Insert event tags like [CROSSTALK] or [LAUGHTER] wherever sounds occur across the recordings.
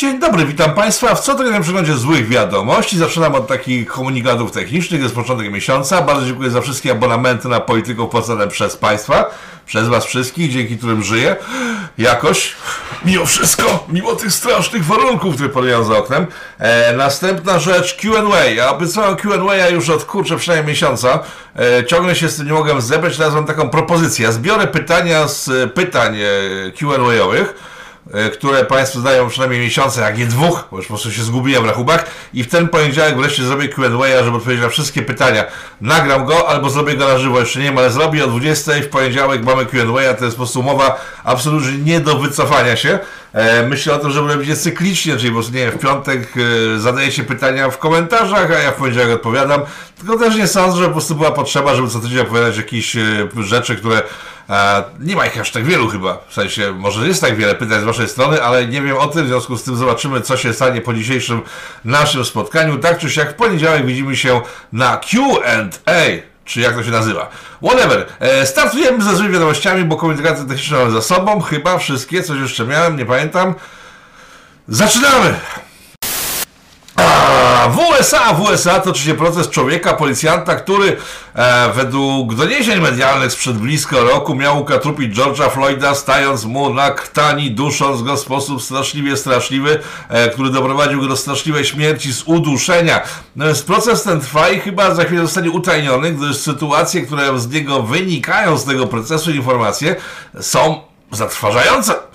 Dzień dobry, witam Państwa w cotygodniowym przeglądzie złych wiadomości. Zaczynam od takich komunikatów technicznych, jest początek miesiąca. Bardzo dziękuję za wszystkie abonamenty na polityków płacone przez Państwa, przez Was wszystkich, dzięki którym żyję. Jakoś, mimo wszystko, mimo tych strasznych warunków, które panują za oknem. E, następna rzecz, Q&A. Ja obiecałem Q&A już od kurczę przynajmniej miesiąca. E, ciągle się z tym nie mogłem zebrać, teraz mam taką propozycję. Ja zbiorę pytania z pytań e, Q&A-owych które Państwo znają przynajmniej miesiące, jak nie dwóch, bo już po prostu się zgubiłem w rachubach i w ten poniedziałek wreszcie zrobię Q&A, żeby odpowiedzieć na wszystkie pytania. Nagram go albo zrobię go na żywo, jeszcze nie wiem, ale zrobię o 20 w poniedziałek mamy Q&A, to jest po prostu umowa absolutnie nie do wycofania się. E, myślę o tym, żeby robić je cyklicznie, czyli prostu, nie wiem, w piątek e, zadaje się pytania w komentarzach, a ja w poniedziałek odpowiadam. Tylko też nie sądzę, że po prostu była potrzeba, żeby co tydzień opowiadać jakieś rzeczy, które nie ma ich aż tak wielu chyba. W sensie, może jest tak wiele pytań z Waszej strony, ale nie wiem o tym. W związku z tym zobaczymy, co się stanie po dzisiejszym naszym spotkaniu. Tak czy siak, w poniedziałek widzimy się na QA czy jak to się nazywa. Whatever. E, startujemy ze złymi wiadomościami, bo komunikaty techniczne mamy za sobą. Chyba wszystkie, coś jeszcze miałem, nie pamiętam. Zaczynamy! W USA, w USA toczy się proces człowieka, policjanta, który e, według doniesień medialnych sprzed blisko roku miał ukatrupić George'a Floyda, stając mu na krtani, dusząc go w sposób straszliwie straszliwy, e, który doprowadził go do straszliwej śmierci z uduszenia. Natomiast proces ten trwa i chyba za chwilę zostanie utajniony, gdyż sytuacje, które z niego wynikają z tego procesu, informacje są zatrważające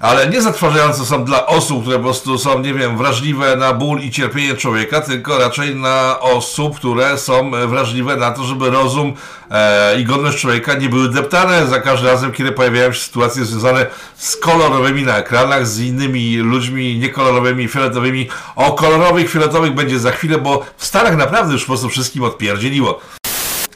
ale nie zatrważające są dla osób, które po prostu są, nie wiem, wrażliwe na ból i cierpienie człowieka, tylko raczej na osób, które są wrażliwe na to, żeby rozum e, i godność człowieka nie były deptane za każdym razem, kiedy pojawiają się sytuacje związane z kolorowymi na ekranach, z innymi ludźmi niekolorowymi, fioletowymi. O kolorowych, fioletowych będzie za chwilę, bo w Stanach naprawdę już po prostu wszystkim odpierdzieliło.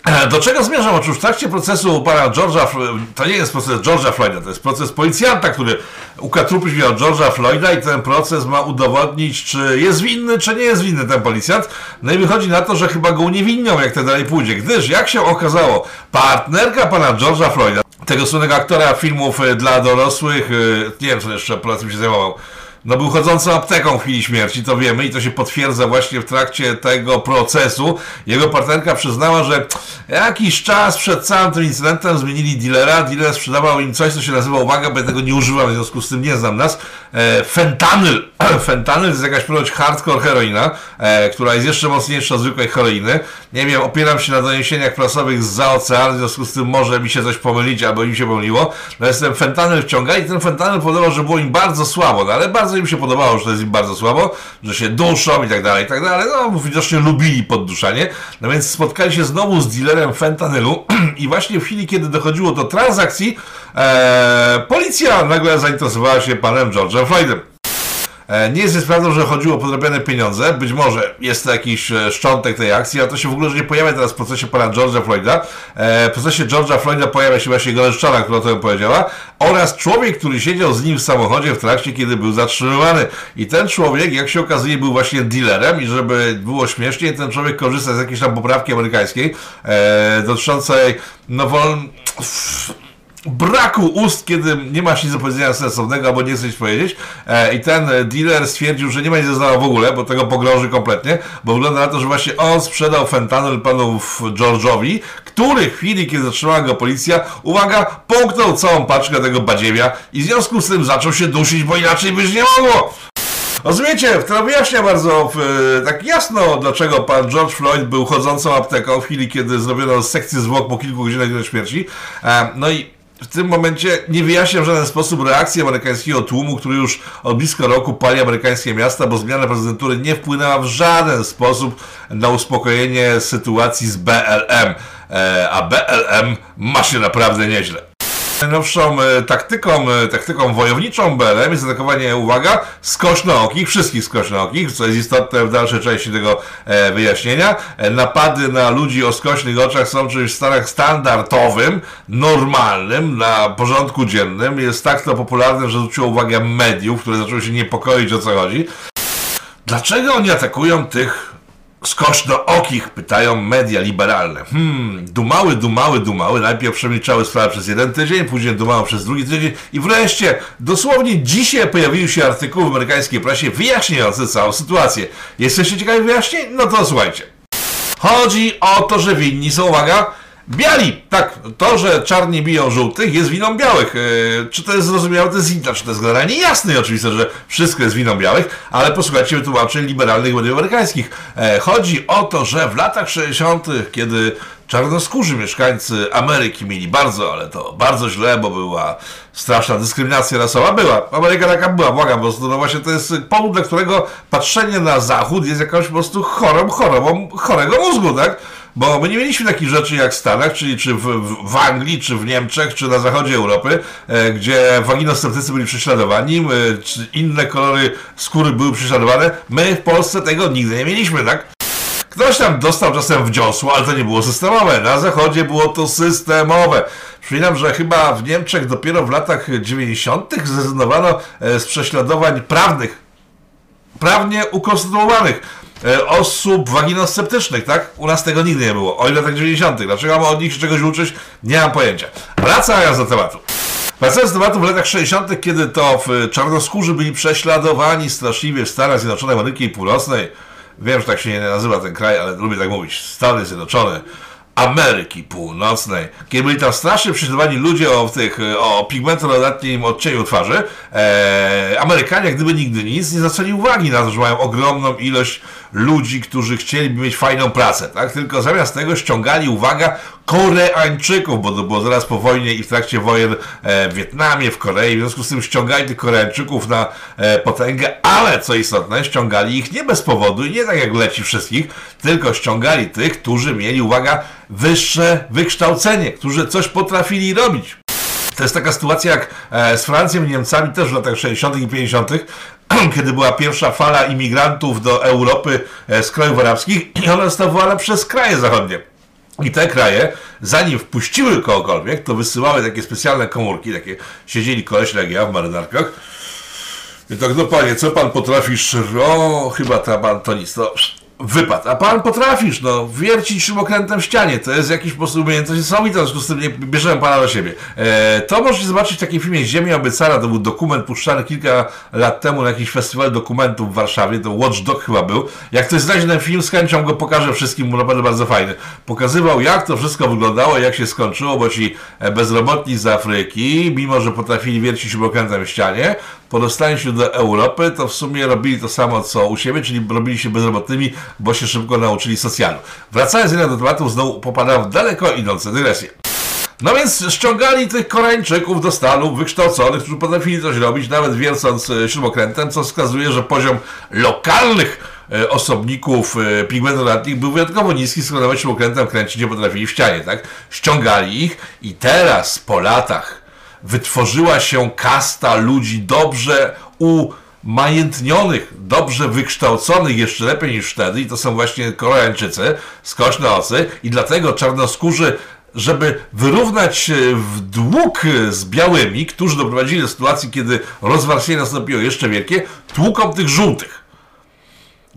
E, do czego zmierzam? Otóż w trakcie procesu pana George'a, to nie jest proces George'a Floyda, to jest proces policjanta, który ukatrupić miał George'a Floyda i ten proces ma udowodnić, czy jest winny, czy nie jest winny ten policjant. No i wychodzi na to, że chyba go uniewinnią, jak to dalej pójdzie, gdyż, jak się okazało, partnerka pana George'a Floyda, tego słynnego aktora filmów e, dla dorosłych, e, nie wiem, co jeszcze Polacy się zajmował, no był chodzącą apteką w chwili śmierci, to wiemy i to się potwierdza właśnie w trakcie tego procesu. Jego partnerka przyznała, że jakiś czas przed całym tym incydentem zmienili dealera. Dealer sprzedawał im coś, co się nazywa, uwaga, bo ja tego nie używam, w związku z tym nie znam nas, e, fentanyl. [CLEARS THROAT] fentanyl jest jakaś ponoć hardcore heroina, e, która jest jeszcze mocniejsza od zwykłej heroiny. Nie wiem, opieram się na doniesieniach prasowych z za oceanu, w związku z tym może mi się coś pomylić, albo im się pomyliło. No jest ten fentanyl wciąga i ten fentanyl podobał, że było im bardzo słabo, no ale bardzo bardzo im się podobało, że to jest im bardzo słabo, że się duszą i tak dalej, i tak dalej. No, widocznie lubili podduszanie. No więc spotkali się znowu z dealerem fentanylu [CLEARS THROAT] i właśnie w chwili, kiedy dochodziło do transakcji, ee, policja nagle zainteresowała się panem George'em Floydem. E, nie jest prawdą, że chodziło o podrobione pieniądze. Być może jest to jakiś e, szczątek tej akcji, a to się w ogóle nie pojawia teraz w procesie pana George'a Floyda. E, w procesie George'a Floyda pojawia się właśnie jego narzeczona, która to powiedziała, oraz człowiek, który siedział z nim w samochodzie w trakcie, kiedy był zatrzymywany. I ten człowiek, jak się okazuje, był właśnie dealerem i żeby było śmiesznie, ten człowiek korzysta z jakiejś tam poprawki amerykańskiej dotyczącej no wol braku ust, kiedy nie masz nic do powiedzenia sensownego albo nie chcesz powiedzieć e, i ten dealer stwierdził, że nie ma nic do w ogóle, bo tego pogrąży kompletnie, bo wygląda na to, że właśnie on sprzedał fentanyl panu George'owi, który w chwili, kiedy zatrzymała go policja, uwaga, połknął całą paczkę tego badziewia i w związku z tym zaczął się dusić, bo inaczej być nie mogło. Rozumiecie, to wyjaśnia bardzo e, tak jasno, dlaczego pan George Floyd był chodzącą apteką w chwili, kiedy zrobiono sekcję zwłok po kilku godzinach do śmierci. E, no i w tym momencie nie wyjaśnia w żaden sposób reakcji amerykańskiego tłumu, który już od blisko roku pali amerykańskie miasta, bo zmiana prezydentury nie wpłynęła w żaden sposób na uspokojenie sytuacji z BLM. E, a BLM ma się naprawdę nieźle. Najnowszą e, taktyką, e, taktyką wojowniczą BLM jest atakowanie, uwaga, skośnookich, wszystkich skośnookich, co jest istotne w dalszej części tego e, wyjaśnienia. Napady na ludzi o skośnych oczach są czymś w Stanach standardowym, normalnym, na porządku dziennym. Jest tak to popularne, że zwróciło uwagę mediów, które zaczęły się niepokoić o co chodzi. Dlaczego oni atakują tych skoczno-okich, pytają media liberalne. Hmm, dumały, dumały, dumały. Najpierw przemilczały sprawę przez jeden tydzień, później dumały przez drugi tydzień i wreszcie, dosłownie dzisiaj pojawił się artykuł w amerykańskiej prasie wyjaśniający całą sytuację. Jesteście ciekawi wyjaśnień? No to słuchajcie. Chodzi o to, że winni są, uwaga, Biali! Tak, to, że czarni biją żółtych jest winą białych. Yy, czy to jest zrozumiałe? To jest inna, czy to jest generalnie jasne i oczywiste, że wszystko jest winą białych, ale posłuchajcie wytłumaczeń liberalnych mediów amerykańskich. Yy, chodzi o to, że w latach 60., kiedy czarnoskórzy mieszkańcy Ameryki mieli bardzo, ale to bardzo źle, bo była straszna dyskryminacja rasowa. Była. Ameryka taka była, błagam, bo no właśnie to jest powód, dla którego patrzenie na Zachód jest jakąś po prostu chorą chorobą chorego mózgu, tak? Bo my nie mieliśmy takich rzeczy jak w Stanach, czyli czy w, w Anglii, czy w Niemczech, czy na zachodzie Europy, e, gdzie waginosceptycy byli prześladowani, czy inne kolory skóry były prześladowane. My w Polsce tego nigdy nie mieliśmy, tak? Ktoś tam dostał czasem wdziosło, ale to nie było systemowe. Na zachodzie było to systemowe. Przypominam, że chyba w Niemczech dopiero w latach 90. zrezygnowano e, z prześladowań prawnych, prawnie ukonstytuowanych osób waginosceptycznych, tak? U nas tego nigdy nie było, o ile tak 90. Dlaczego mamy od nich czegoś uczyć? Nie mam pojęcia. Wracając do tematu. Wracając do tematu w latach 60., kiedy to w czarnoskórzy byli prześladowani straszliwie w Stanach Zjednoczonych Ameryki Północnej, wiem, że tak się nie nazywa ten kraj, ale lubię tak mówić, Stany Zjednoczone, Ameryki Północnej, kiedy byli tam strasznie prześladowani ludzie o tych, o pigmentoletnim odcieniu twarzy, e, Amerykanie gdyby nigdy nic nie zwracali uwagi na to, że mają ogromną ilość ludzi, którzy chcieliby mieć fajną pracę, tak? Tylko zamiast tego ściągali, uwaga, Koreańczyków, bo to było zaraz po wojnie i w trakcie wojen e, w Wietnamie, w Korei, w związku z tym ściągali tych Koreańczyków na e, potęgę, ale co istotne, ściągali ich nie bez powodu i nie tak jak leci wszystkich, tylko ściągali tych, którzy mieli, uwaga, wyższe wykształcenie, którzy coś potrafili robić. To jest taka sytuacja jak e, z Francją i Niemcami też w latach 60. i 50., [CLEARS THROAT] kiedy była pierwsza fala imigrantów do Europy z krajów arabskich i ona została przez kraje zachodnie. I te kraje, zanim wpuściły kogokolwiek, to wysyłały takie specjalne komórki, takie siedzieli koleś jak ja w marynarkach. I tak, no panie, co pan potrafisz? O, chyba ta pan to nic, to wypad. A pan potrafisz, no, wiercić śrubokrętem w ścianie. To jest jakiś sposób umiejętność niesamowita, w związku z tym nie bierzemy pana do siebie. E, to możecie zobaczyć w takim filmie Ziemia Obiecana. To był dokument puszczany kilka lat temu na jakiś festiwal dokumentów w Warszawie. To Watch Dog chyba był. Jak ktoś znajdzie ten film, z chęcią go pokażę wszystkim, bo naprawdę bardzo fajny. Pokazywał, jak to wszystko wyglądało, jak się skończyło, bo ci bezrobotni z Afryki, mimo że potrafili wiercić śrubokrętem w ścianie, po dostaniu się do Europy, to w sumie robili to samo co u siebie, czyli robili się bezrobotnymi, bo się szybko nauczyli socjalu. Wracając jednak do tematu, znowu popadam w daleko idące dygresje. No więc ściągali tych Koreańczyków do Stanów wykształconych, którzy potrafili coś robić, nawet wiercąc e, śrubokrętem, co wskazuje, że poziom lokalnych e, osobników e, pigmentolatnych był wyjątkowo niski, skoro nawet śrubokrętem kręcić nie potrafili w ścianie, tak? Ściągali ich i teraz po latach wytworzyła się kasta ludzi dobrze umajętnionych, dobrze wykształconych, jeszcze lepiej niż wtedy, i to są właśnie Koreańczycy, skośnocy, i dlatego czarnoskórzy żeby wyrównać w dług z białymi, którzy doprowadzili do sytuacji, kiedy rozwarstwienie nastąpiło jeszcze wielkie, tłuką tych żółtych.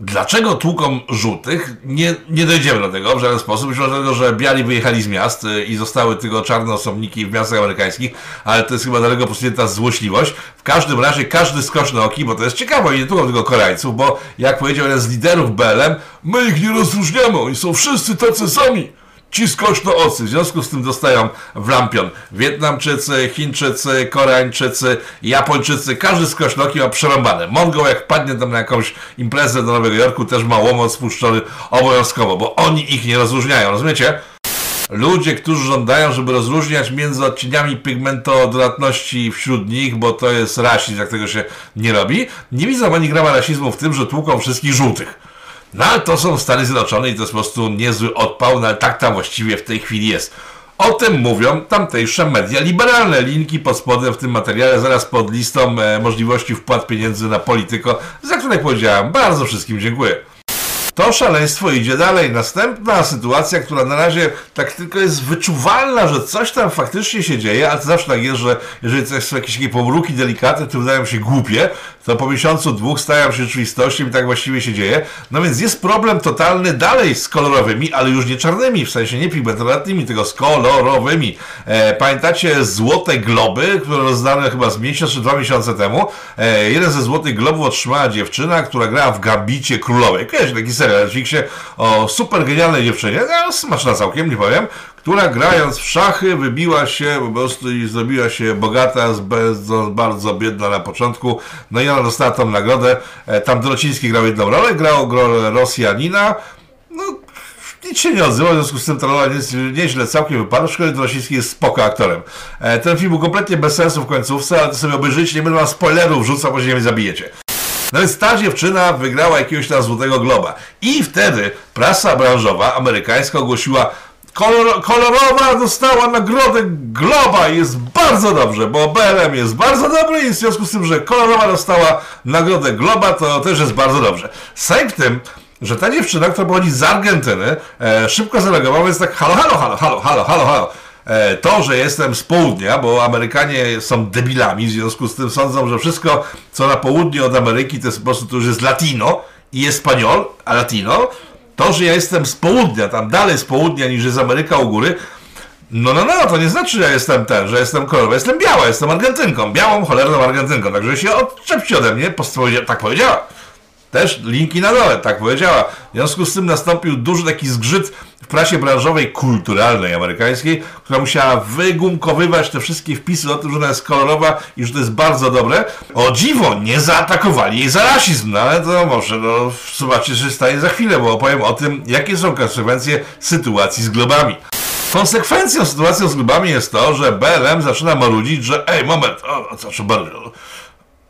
Dlaczego tłuką żółtych? Nie, nie dojdziemy do tego w żaden sposób. Może dlatego, że biali wyjechali z miast y, i zostały tylko czarne osobniki w miastach amerykańskich, ale to jest chyba daleko posunięta złośliwość. W każdym razie każdy skoczny oki, bo to jest ciekawe i nie tłuką tylko Koreańców, bo jak powiedział jeden z liderów BLM, my ich nie rozróżniamy, oni są wszyscy tacy sami ci skośnoocy. W związku z tym dostają wlampion. Wietnamczycy, Chińczycy, Koreańczycy, Japończycy, każdy skośnoki ma przerąbane. Mongo jak padnie tam na jakąś imprezę do Nowego Jorku też ma łomot spuszczony obowiązkowo, bo oni ich nie rozróżniają, rozumiecie? Ludzie, którzy żądają, żeby rozróżniać między odcieniami pigmentoodratności wśród nich, bo to jest rasizm, jak tego się nie robi, nie widzą ani grama rasizmu w tym, że tłuką wszystkich żółtych. No ale to są Stany Zjednoczone i to jest po prostu niezły odpał, no ale tak tam właściwie w tej chwili jest. O tym mówią tamtejsze media liberalne. Linki pod spodem w tym materiale, zaraz pod listą e, możliwości wpłat pieniędzy na polityko, za które powiedziałem bardzo wszystkim dziękuję. To szaleństwo idzie dalej. Następna sytuacja, która na razie tak tylko jest wyczuwalna, że coś tam faktycznie się dzieje, ale to zawsze tak jest, że jeżeli coś są jakieś takie pomruki delikatne, to wydają się głupie, to po miesiącu, dwóch stają się rzeczywistością i tak właściwie się dzieje. No więc jest problem totalny dalej z kolorowymi, ale już nie czarnymi, w sensie nie pigmentowatymi, tylko z kolorowymi. E, pamiętacie Złote Globy, które rozdane chyba z miesiąc czy dwa miesiące temu? E, jeden ze Złotych Globów otrzymała dziewczyna, która grała w Gambicie Królowej. Kojarzycie taki serial na Netflixie o super genialnej dziewczynie, no, smaczna całkiem, nie powiem, która grając w szachy wybiła się po prostu i zrobiła się bogata, bardzo, bardzo biedna na początku. No i ona dostała tą nagrodę. E, tam Dorociński grał jedną rolę, grał rolę Rosjanina. No, nic się nie odzywał, w związku z tym ta rola nieźle całkiem wypadła. Szkoda, Dorociński jest spoko aktorem. E, ten film był kompletnie bez sensu w końcówce, ale to sobie obejrzyjcie, nie będę wam spoilerów wrzucał, bo się nie zabijecie. No więc ta dziewczyna wygrała jakiegoś tam Złotego Globa. I wtedy prasa branżowa amerykańska ogłosiła Kolor, kolorowa dostała nagrodę Globa i jest bardzo dobrze, bo BLM jest bardzo dobry i w związku z tym, że kolorowa dostała nagrodę Globa, to też jest bardzo dobrze. Sejm w tym, że ta dziewczyna, która pochodzi z Argentyny, e, szybko zareagowała, więc tak halo, halo, halo, halo, halo, halo, halo. E, to, że jestem z południa, bo Amerykanie są debilami, w związku z tym sądzą, że wszystko, co na południe od Ameryki, to jest po prostu to już jest latino i jest spaniol, a latino, to, że ja jestem z południa, tam dalej z południa niż jest Ameryka u góry, no, no, no, to nie znaczy, że ja jestem ten, że jestem kolorowy. Jestem biała, jestem Argentynką, białą, cholerną Argentynką. Także się odczepcie ode mnie, tak powiedziała. Też linki na dole, tak powiedziała. W związku z tym nastąpił duży taki zgrzyt w prasie branżowej, kulturalnej amerykańskiej, która musiała wygumkowywać te wszystkie wpisy o tym, że ona jest kolorowa i że to jest bardzo dobre. O dziwo, nie zaatakowali jej za rasizm, no ale to może, no zobaczcie, że stanie za chwilę, bo opowiem o tym, jakie są konsekwencje sytuacji z globami. Konsekwencją sytuacji z globami jest to, że BLM zaczyna marudzić, że ej, moment, o, co, bardzo,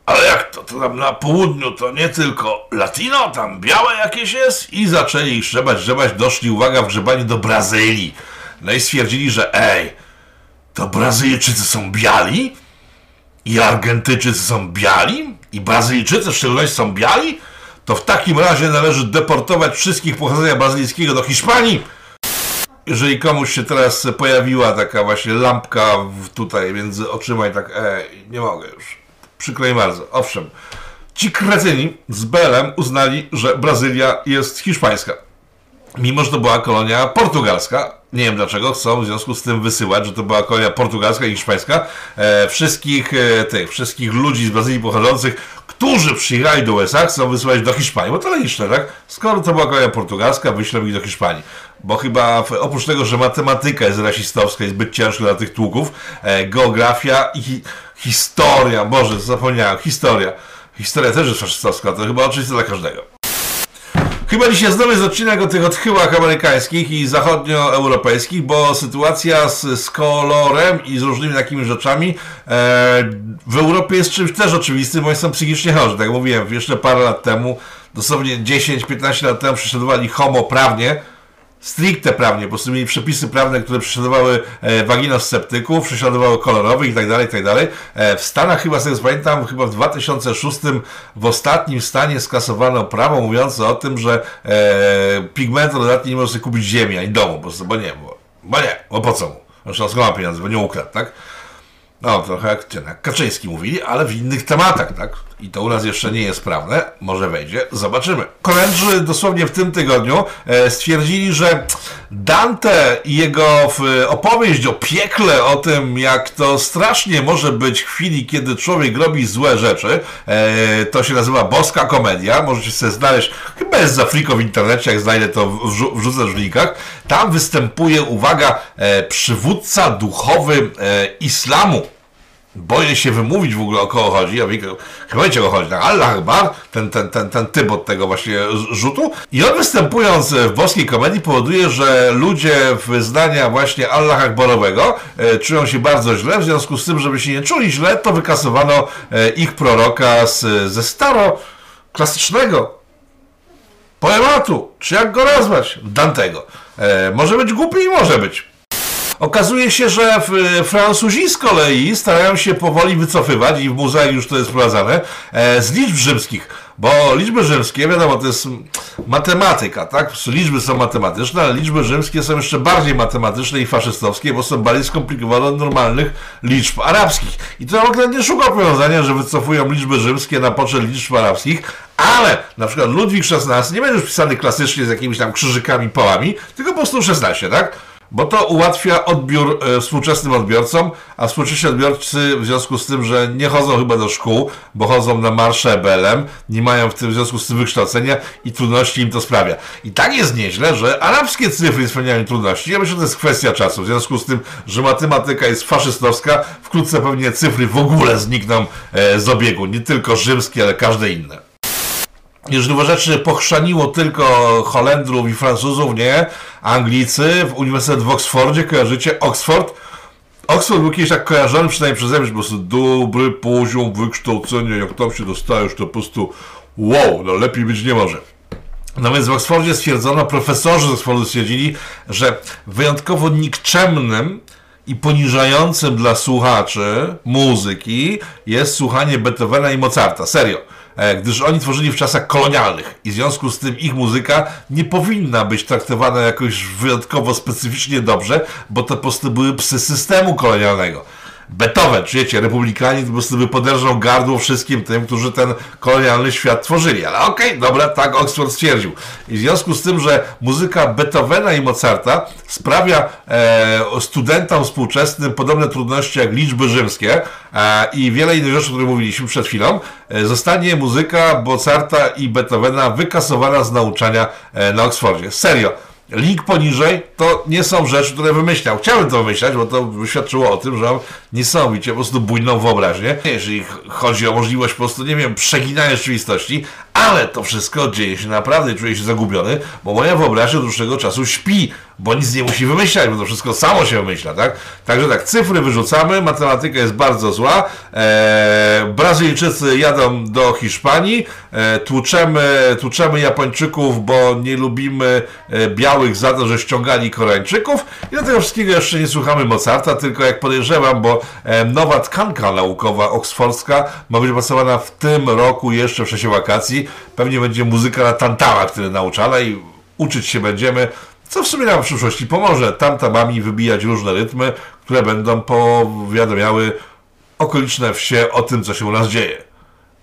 ale jak to, to tam na południu to nie tylko latino, tam białe jakieś jest i zaczęli grzebać, grzebać, doszli, uwaga, w grzebaniu do Brazylii. No i stwierdzili, że ej, to Brazylijczycy są biali i Argentyńczycy są biali i Brazylijczycy w szczególności są biali, to w takim razie należy deportować wszystkich pochodzenia brazylijskiego do Hiszpanii. Jeżeli komuś się teraz pojawiła taka właśnie lampka tutaj między oczyma i tak, ej, nie mogę już Przykro mi bardzo. Owszem, ci kretyni z Belem uznali, że Brazylia jest hiszpańska. Mimo, że to była kolonia portugalska, nie wiem dlaczego, chcą w związku z tym wysyłać, że to była kolonia portugalska i hiszpańska, e, wszystkich e, tych, wszystkich ludzi z Brazylii pochodzących, którzy przyjechali do USA, chcą wysyłać do Hiszpanii, bo to logiczne, tak? Skoro to była kolonia portugalska, wyślą ich do Hiszpanii. Bo chyba oprócz tego, że matematyka jest rasistowska, jest zbyt ciężka dla tych tłuków, e, geografia i historia, Boże, zapomniałem, historia. Historia też jest faszystowska, to chyba oczywiste dla każdego. Chyba dzisiaj znowu jest odcinek o tych odchyłach amerykańskich i zachodnioeuropejskich, bo sytuacja z, z kolorem i z różnymi takimi rzeczami e, w Europie jest czymś też oczywistym, bo są psychicznie chorzy. Tak jak mówiłem, jeszcze parę lat temu, dosłownie 10-15 lat temu prześladowali homo prawnie, stricte prawnie, po prostu mieli przepisy prawne, które prześladowały e, waginosceptyków, prześladowały kolorowych i tak dalej, tak dalej. E, w Stanach chyba, z tego pamiętam, chyba w 2006 w ostatnim stanie skasowano prawo mówiące o tym, że e, pigmentu dodatni nie może sobie kupić ziemi ani domu, po prostu, bo nie, bo, bo nie, bo po co mu? Zresztą skąd ma pieniądze, bo nie ukradł, tak? No, trochę jak, jak Kaczyński mówili, ale w innych tematach, tak? I to u nas jeszcze nie jest sprawne, może wejdzie, zobaczymy. Kolędrzy dosłownie w tym tygodniu e, stwierdzili, że Dante i jego opowieść o piekle, o tym jak to strasznie może być w chwili, kiedy człowiek robi złe rzeczy, e, to się nazywa boska komedia, możecie sobie znaleźć, chyba jest za friko w internecie, jak znajdę to w linkach. Tam występuje, uwaga, e, przywódca duchowy islamu, boję się wymówić w ogóle o kogo chodzi, ja wiem, chyba wiecie o chodzi, tak? Allah Akbar, ten, ten, ten, ten typ od tego właśnie rzutu i on występując w boskiej komedii powoduje, że ludzie wyznania właśnie Allah Akbarowego e, czują się bardzo źle, w związku z tym, żeby się nie czuli źle, to wykasowano e, ich proroka z, ze staro klasycznego poematu, czy jak go nazwać, Dantego. E, może być głupi i może być. Okazuje się, że Francuzi z kolei starają się powoli wycofywać i w muzeach już to jest wprowadzane, e, z liczb rzymskich. Bo liczby rzymskie, wiadomo, to jest matematyka, tak? Liczby są matematyczne, ale liczby rzymskie są jeszcze bardziej matematyczne i faszystowskie, bo są bardziej skomplikowane od normalnych liczb arabskich. I to w ogóle nie szuka powiązania, że wycofują liczby rzymskie na poczet liczb arabskich, ale na przykład Ludwik XVI nie będzie już pisany klasycznie z jakimiś tam krzyżykami, połami, tylko po prostu 16, tak? Bo to ułatwia odbiór e, współczesnym odbiorcom, a współczesni odbiorcy w związku z tym, że nie chodzą chyba do szkół, bo chodzą na marsze EBL-em, nie mają w, tym, w związku z tym wykształcenia i trudności im to sprawia. I tak jest nieźle, że arabskie cyfry spełniają trudności. Ja myślę, że to jest kwestia czasu, w związku z tym, że matematyka jest faszystowska, wkrótce pewnie cyfry w ogóle znikną e, z obiegu, nie tylko rzymskie, ale każde inne. Jeżeli uważacie, pochrzaniło tylko Holendrów i Francuzów, nie, Anglicy, w Uniwersytet w Oksfordzie, kojarzycie Oxford? Oxford był kiedyś tak kojarzony, przynajmniej przeze mnie, że po prostu dobry poziom wykształcenia, jak tam się dostajesz, to po prostu wow, no lepiej być nie może. No więc w Oksfordzie stwierdzono, profesorzy z Oksfordu stwierdzili, że wyjątkowo nikczemnym i poniżającym dla słuchaczy muzyki jest słuchanie Beethovena i Mozarta. Serio. E, gdyż oni tworzyli w czasach kolonialnych i w związku z tym ich muzyka nie powinna być traktowana jakoś wyjątkowo specyficznie dobrze, bo to po prostu były psy systemu kolonialnego. Beethoven, czujecie, republikanie po prostu by poderżał gardło wszystkim tym, którzy ten kolonialny świat tworzyli. Ale okej, okay, dobra, tak Oxford stwierdził. I w związku z tym, że muzyka Beethovena i Mozarta sprawia e, studentom współczesnym podobne trudności jak liczby rzymskie e, i wiele innych rzeczy, o których mówiliśmy przed chwilą, e, zostanie muzyka Mozarta i Beethovena wykasowana z nauczania e, na Oxfordzie. Serio link poniżej to nie są rzeczy, które wymyślał. Chciałem to wymyślać, bo to świadczyło o tym, że on niesamowicie po prostu bujną wyobraźnię. Jeżeli chodzi o możliwość po prostu, nie wiem, przeginania rzeczywistości, ale to wszystko dzieje się naprawdę czuję się zagubiony, bo moja wyobraźnia od dłuższego czasu śpi, bo nic nie musi wymyślać, bo to wszystko samo się wymyśla, tak? Także tak, cyfry wyrzucamy, matematyka jest bardzo zła, eee, Brazylijczycy jadą do Hiszpanii, eee, tłuczemy, tłuczemy Japończyków, bo nie lubimy e, białych za to, że ściągali Koreańczyków. I do tego wszystkiego jeszcze nie słuchamy Mozarta, tylko jak podejrzewam, bo e, nowa tkanka naukowa oksfordzka ma być opracowana w tym roku jeszcze w czasie wakacji, pewnie będzie muzyka na tantała, który nauczana i uczyć się będziemy, co w sumie nam w przyszłości pomoże tantamami wybijać różne rytmy, które będą powiadamiały okoliczne wsie o tym, co się u nas dzieje.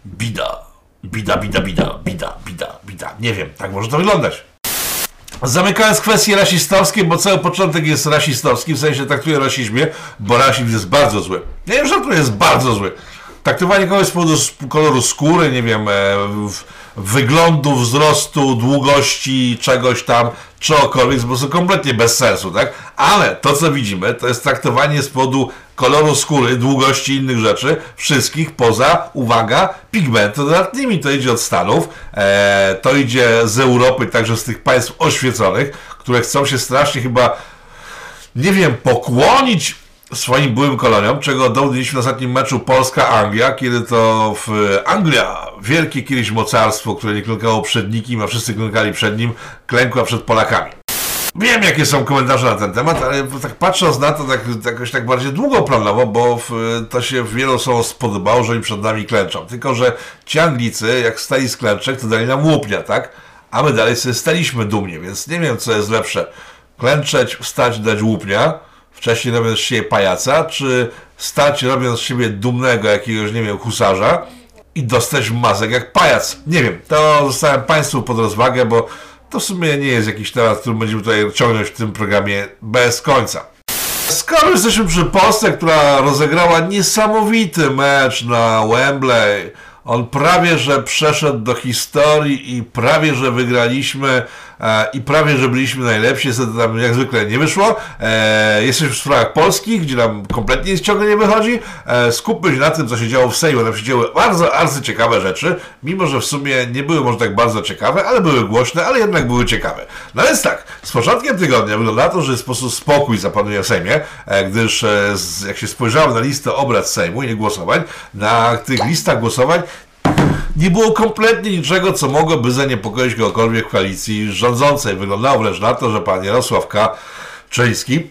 Bida, bida, bida, bida, bida, bida, bida. Nie wiem, tak może to wyglądać. Zamykając kwestie rasistowskie, bo cały początek jest rasistowski, w sensie traktuje rasizmie, bo rasizm jest bardzo zły. Nie wiem, że to jest bardzo zły. Traktowanie kogoś z powodu koloru skóry, nie wiem, e, wyglądu, wzrostu, długości czegoś tam, czegokolwiek jest po prostu kompletnie bez sensu, tak? Ale to, co widzimy, to jest traktowanie z powodu koloru skóry, długości i innych rzeczy, wszystkich poza, uwaga, pigmentodatnymi. To idzie od Stanów, e, to idzie z Europy, także z tych państw oświeconych, które chcą się strasznie chyba, nie wiem, pokłonić swoim byłym koloniom, czego dowodiliśmy na ostatnim meczu Polska-Anglia, kiedy to w Anglia, wielkie kiedyś mocarstwo, które nie klękało przed nikim, a wszyscy klękali przed nim, klękła przed Polakami. Wiem, jakie są komentarze na ten temat, ale tak patrząc na to tak, jakoś tak bardziej długoplanowo, bo w, to się wielu osobom spodobało, że oni przed nami klęczą. Tylko, że ci Anglicy, jak stali z klęczek, to dali nam łupnia, tak? A my dalej sobie staliśmy dumnie, więc nie wiem, co jest lepsze. Klęczeć, wstać, dać łupnia, wcześniej robiąc z siebie pajaca, czy stać robiąc z siebie dumnego jakiegoś, nie wiem, husarza i dostać mazek jak pajac. Nie wiem, to zostawiam Państwu pod rozwagę, bo to w sumie nie jest jakiś temat, który będziemy tutaj ciągnąć w tym programie bez końca. Skoro jesteśmy przy Polsce, która rozegrała niesamowity mecz na Wembley, on prawie że przeszedł do historii i prawie że wygraliśmy i prawie, że byliśmy najlepsi, niestety tam jak zwykle nie wyszło. E, jesteśmy w sprawach polskich, gdzie nam kompletnie nic ciągle nie wychodzi. E, skupmy się na tym, co się działo w Sejmie. Tam się działy bardzo, bardzo ciekawe rzeczy, mimo że w sumie nie były może tak bardzo ciekawe, ale były głośne, ale jednak były ciekawe. No więc tak, z początkiem tygodnia wygląda to, że w sposób spokój zapanuje w Sejmie, gdyż jak się spojrzałem na listę obrad Sejmu i głosowań, na tych listach głosowań nie było kompletnie niczego, co mogłoby zaniepokoić kogokolwiek w koalicji rządzącej. Wyglądało wręcz na to, że pan Jarosław Kaczyński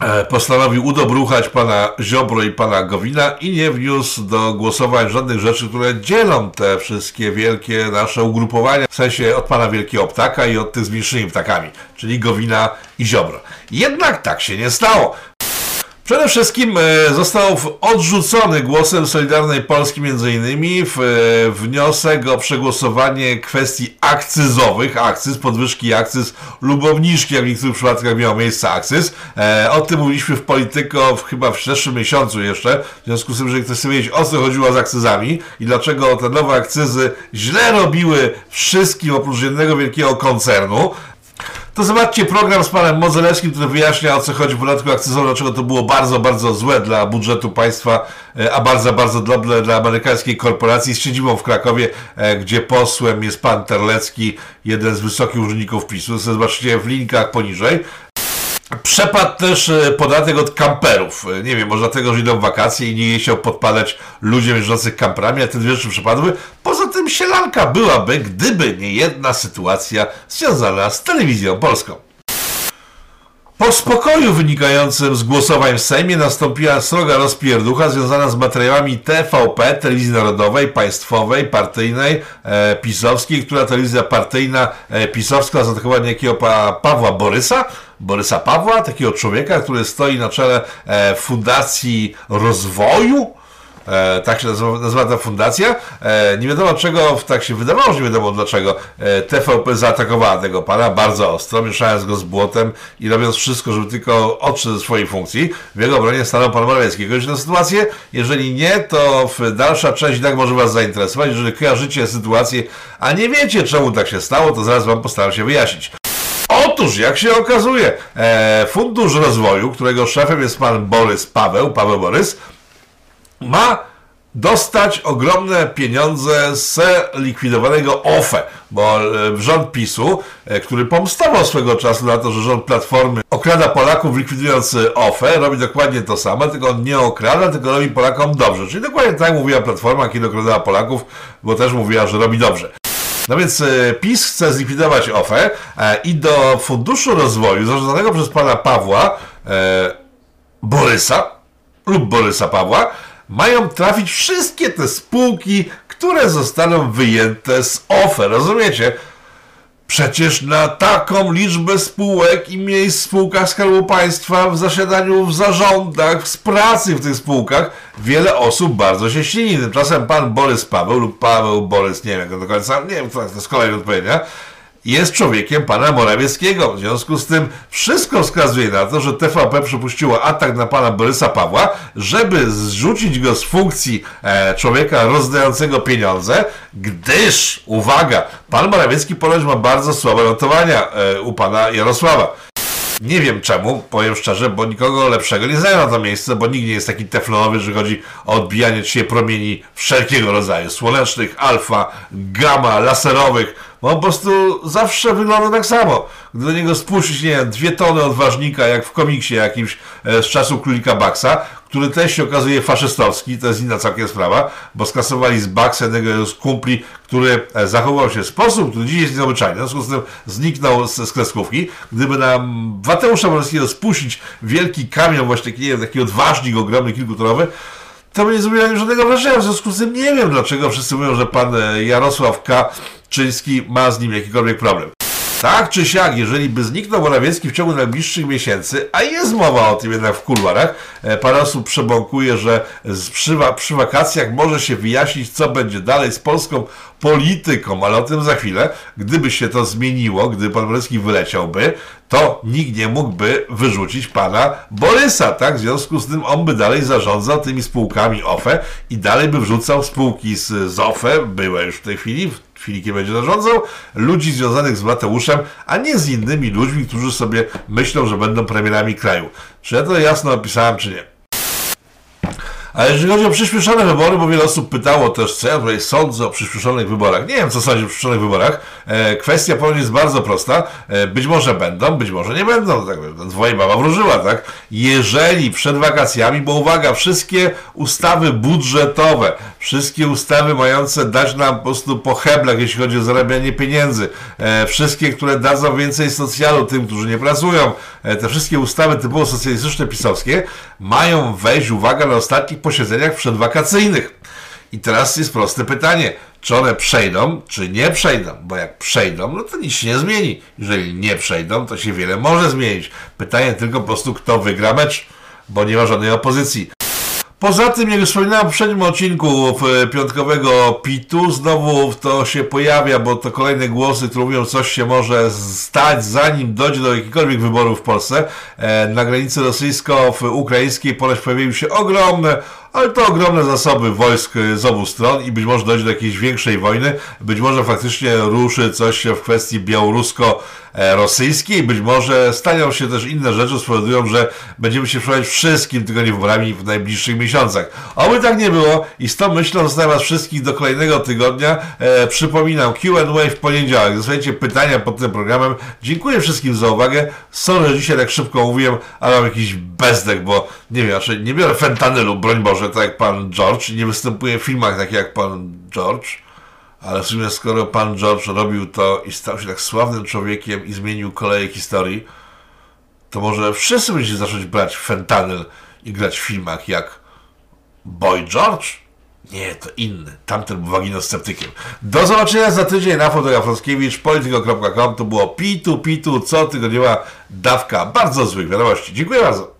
e, postanowił udobruchać pana Ziobro i pana Gowina i nie wniósł do głosowań żadnych rzeczy, które dzielą te wszystkie wielkie nasze ugrupowania, w sensie od pana Wielkiego Ptaka i od tych z mniejszymi ptakami, czyli Gowina i Ziobro. Jednak tak się nie stało. Przede wszystkim e, został odrzucony głosem Solidarnej Polski m.in. E, wniosek o przegłosowanie kwestii akcyzowych, akcyz, podwyżki akcyz lub obniżki, jak w niektórych przypadkach miało miejsce akcyz. E, o tym mówiliśmy w Polityko w, chyba w zeszłym miesiącu jeszcze, w związku z tym, że ktoś chce wiedzieć o co chodziło z akcyzami i dlaczego te nowe akcyzy źle robiły wszystkim oprócz jednego wielkiego koncernu to zobaczcie program z panem Mozelewskim, który wyjaśnia o co chodzi w podatku akcyzowym, dlaczego to było bardzo, bardzo złe dla budżetu państwa, e, a bardzo, bardzo dobre dla amerykańskiej korporacji z siedzibą w Krakowie, e, gdzie posłem jest pan Terlecki, jeden z wysokich urzędników PiSu. Zobaczcie w linkach poniżej. Przepadł też e, podatek od kamperów. E, nie wiem, może dlatego, że idą wakacje i nie chciał podpadać ludziom jeżdżących kamperami, a te dwie rzeczy przepadły. Poza tym sielanka byłaby, gdyby nie jedna sytuacja związana z telewizją polską. Po spokoju wynikającym z głosowań w Sejmie nastąpiła sroga rozpierducha związana z materiałami TVP, Telewizji Narodowej, Państwowej, Partyjnej, e, Pisowskiej, która telewizja partyjna e, pisowska zaatakowała niejakiego pa, Pawła Borysa, Borysa Pawła, takiego człowieka, który stoi na czele e, Fundacji Rozwoju, E, tak się nazywa, nazywa ta fundacja. E, nie wiadomo czego, tak się wydawało, że nie wiadomo dlaczego e, TVP zaatakowała tego pana bardzo ostro, mieszając go z błotem i robiąc wszystko, żeby tylko odszedł ze swojej funkcji. W jego obronie stanął pan Morawiecki. Kojarzycie tę sytuację? Jeżeli nie, to dalsza część tak może was zainteresować. Jeżeli kojarzycie sytuację, a nie wiecie czemu tak się stało, to zaraz wam postaram się wyjaśnić. Otóż, jak się okazuje, e, Fundusz Rozwoju, którego szefem jest pan Borys Paweł, Paweł Borys, ma dostać ogromne pieniądze z likwidowanego OFE, bo e, rząd PiSu, e, który pomstował swego czasu na to, że rząd Platformy okrada Polaków likwidując OFE, robi dokładnie to samo, tylko on nie okrada, tylko robi Polakom dobrze. Czyli dokładnie tak mówiła Platforma, kiedy okradała Polaków, bo też mówiła, że robi dobrze. No więc e, PiS chce zlikwidować OFE i do Funduszu Rozwoju zarządzanego przez pana Pawła Borysa lub Borysa Pawła mają trafić wszystkie te spółki, które zostaną wyjęte z OFE. Rozumiecie? Przecież na taką liczbę spółek i miejsc w spółkach Skarbu Państwa, w zasiadaniu w zarządach, z pracy w tych spółkach, wiele osób bardzo się ślini. Tymczasem pan Borys Paweł lub Paweł Borys, nie wiem jak do końca, nie wiem, to jest kolejna odpowiednia, jest człowiekiem pana Morawieckiego. W związku z tym wszystko wskazuje na to, że TVP przypuściło atak na pana Borysa Pawła, żeby zrzucić go z funkcji e, człowieka rozdającego pieniądze, gdyż, uwaga, pan Morawiecki ponoć ma bardzo słabe notowania e, u pana Jarosława. Nie wiem czemu, powiem szczerze, bo nikogo lepszego nie znają na to miejsce, bo nikt nie jest taki teflonowy, że chodzi o odbijanie się promieni wszelkiego rodzaju, słonecznych, alfa, gamma, laserowych, bo on po prostu zawsze wygląda tak samo. Gdy do niego spuścić, nie wiem, dwie tony odważnika, jak w komiksie jakimś e, z czasów Królika Baxa, który też się okazuje faszystowski, to jest inna całkiem sprawa, bo skasowali z Baxa jednego z kumpli, który e, zachował się w sposób, który dziś jest nieobyczajny. W związku z tym zniknął z, z kreskówki. Gdyby nam Wateusza Morskiego spuścić wielki kamień, właśnie taki, nie wiem, taki odważnik ogromny, kilkutonowy, to by nie zrobiło żadnego wrażenia. W związku z tym nie wiem, dlaczego wszyscy mówią, że pan e, Jarosław Kaczyński ma z nim jakikolwiek problem. Tak czy siak, jeżeli by zniknął Morawiecki w ciągu najbliższych miesięcy, a jest mowa o tym jednak w kulwarach, e, parę osób przebąkuje, że przy, przy wakacjach może się wyjaśnić, co będzie dalej z polską polityką, ale o tym za chwilę. Gdyby się to zmieniło, gdy pan Morawiecki wyleciałby, to nikt nie mógłby wyrzucić pana Borysa, tak? W związku z tym on by dalej zarządzał tymi spółkami OFE i dalej by wrzucał spółki z, z OFE, były już w tej chwili, Filikiem będzie zarządzał, ludzi związanych z Mateuszem, a nie z innymi ludźmi, którzy sobie myślą, że będą premierami kraju. Czy ja to jasno opisałem, czy nie? Ale jeżeli chodzi o przyspieszone wybory, bo wiele osób pytało też, co ja tutaj sądzę o przyspieszonych wyborach. Nie wiem, co sądzi o przyspieszonych wyborach. E, kwestia powiem jest bardzo prosta. E, być może będą, być może nie będą. Tak, dwoje baba wróżyła, tak? Jeżeli przed wakacjami, bo uwaga, wszystkie ustawy budżetowe, wszystkie ustawy mające dać nam po prostu po heblach, jeśli chodzi o zarabianie pieniędzy, e, wszystkie, które dadzą więcej socjalu tym, którzy nie pracują, e, te wszystkie ustawy typowo socjalistyczne, pisowskie, mają wejść, uwaga, na ostatnich posiedzeniach przedwakacyjnych. I teraz jest proste pytanie, czy one przejdą, czy nie przejdą, bo jak przejdą, no to nic się nie zmieni. Jeżeli nie przejdą, to się wiele może zmienić. Pytanie tylko po prostu, kto wygra mecz, bo nie ma żadnej opozycji. Poza tym, jak wspominałem w poprzednim odcinku piątkowego PIT-u, znowu to się pojawia, bo to kolejne głosy, które mówią, coś się może stać, zanim dojdzie do jakichkolwiek wyborów w Polsce. E, na granicy rosyjsko-ukraińskiej ponoć pojawiły się ogromne ale to ogromne zasoby wojsk z obu stron i być może dojdzie do jakiejś większej wojny, być może faktycznie ruszy coś w kwestii białorusko-rosyjskiej, być może stają się też inne rzeczy, spowodują, że będziemy się przejmować wszystkim tylko nie wyborami w najbliższych miesiącach. Oby tak nie było i z tą myślą zostawiam Was wszystkich do kolejnego tygodnia. E, przypominam, Q&A w poniedziałek. Zostawiajcie pytania pod tym programem. Dziękuję wszystkim za uwagę. Sorry, że dzisiaj tak szybko mówiłem, ale mam jakiś bezdek, bo nie wiem, znaczy nie biorę fentanylu, broń Boże, może tak jak pan George, nie występuje w filmach tak jak pan George, ale w sumie skoro pan George robił to i stał się tak sławnym człowiekiem i zmienił koleje historii, to może wszyscy będziecie zacząć brać fentanyl i grać w filmach jak Boy George? Nie, to inny. Tamten był waginosceptykiem. Do zobaczenia za tydzień na Fotografowskiewicz, polityko.com. To było pitu, pitu, co tygodniowa dawka bardzo złych wiadomości. Dziękuję bardzo.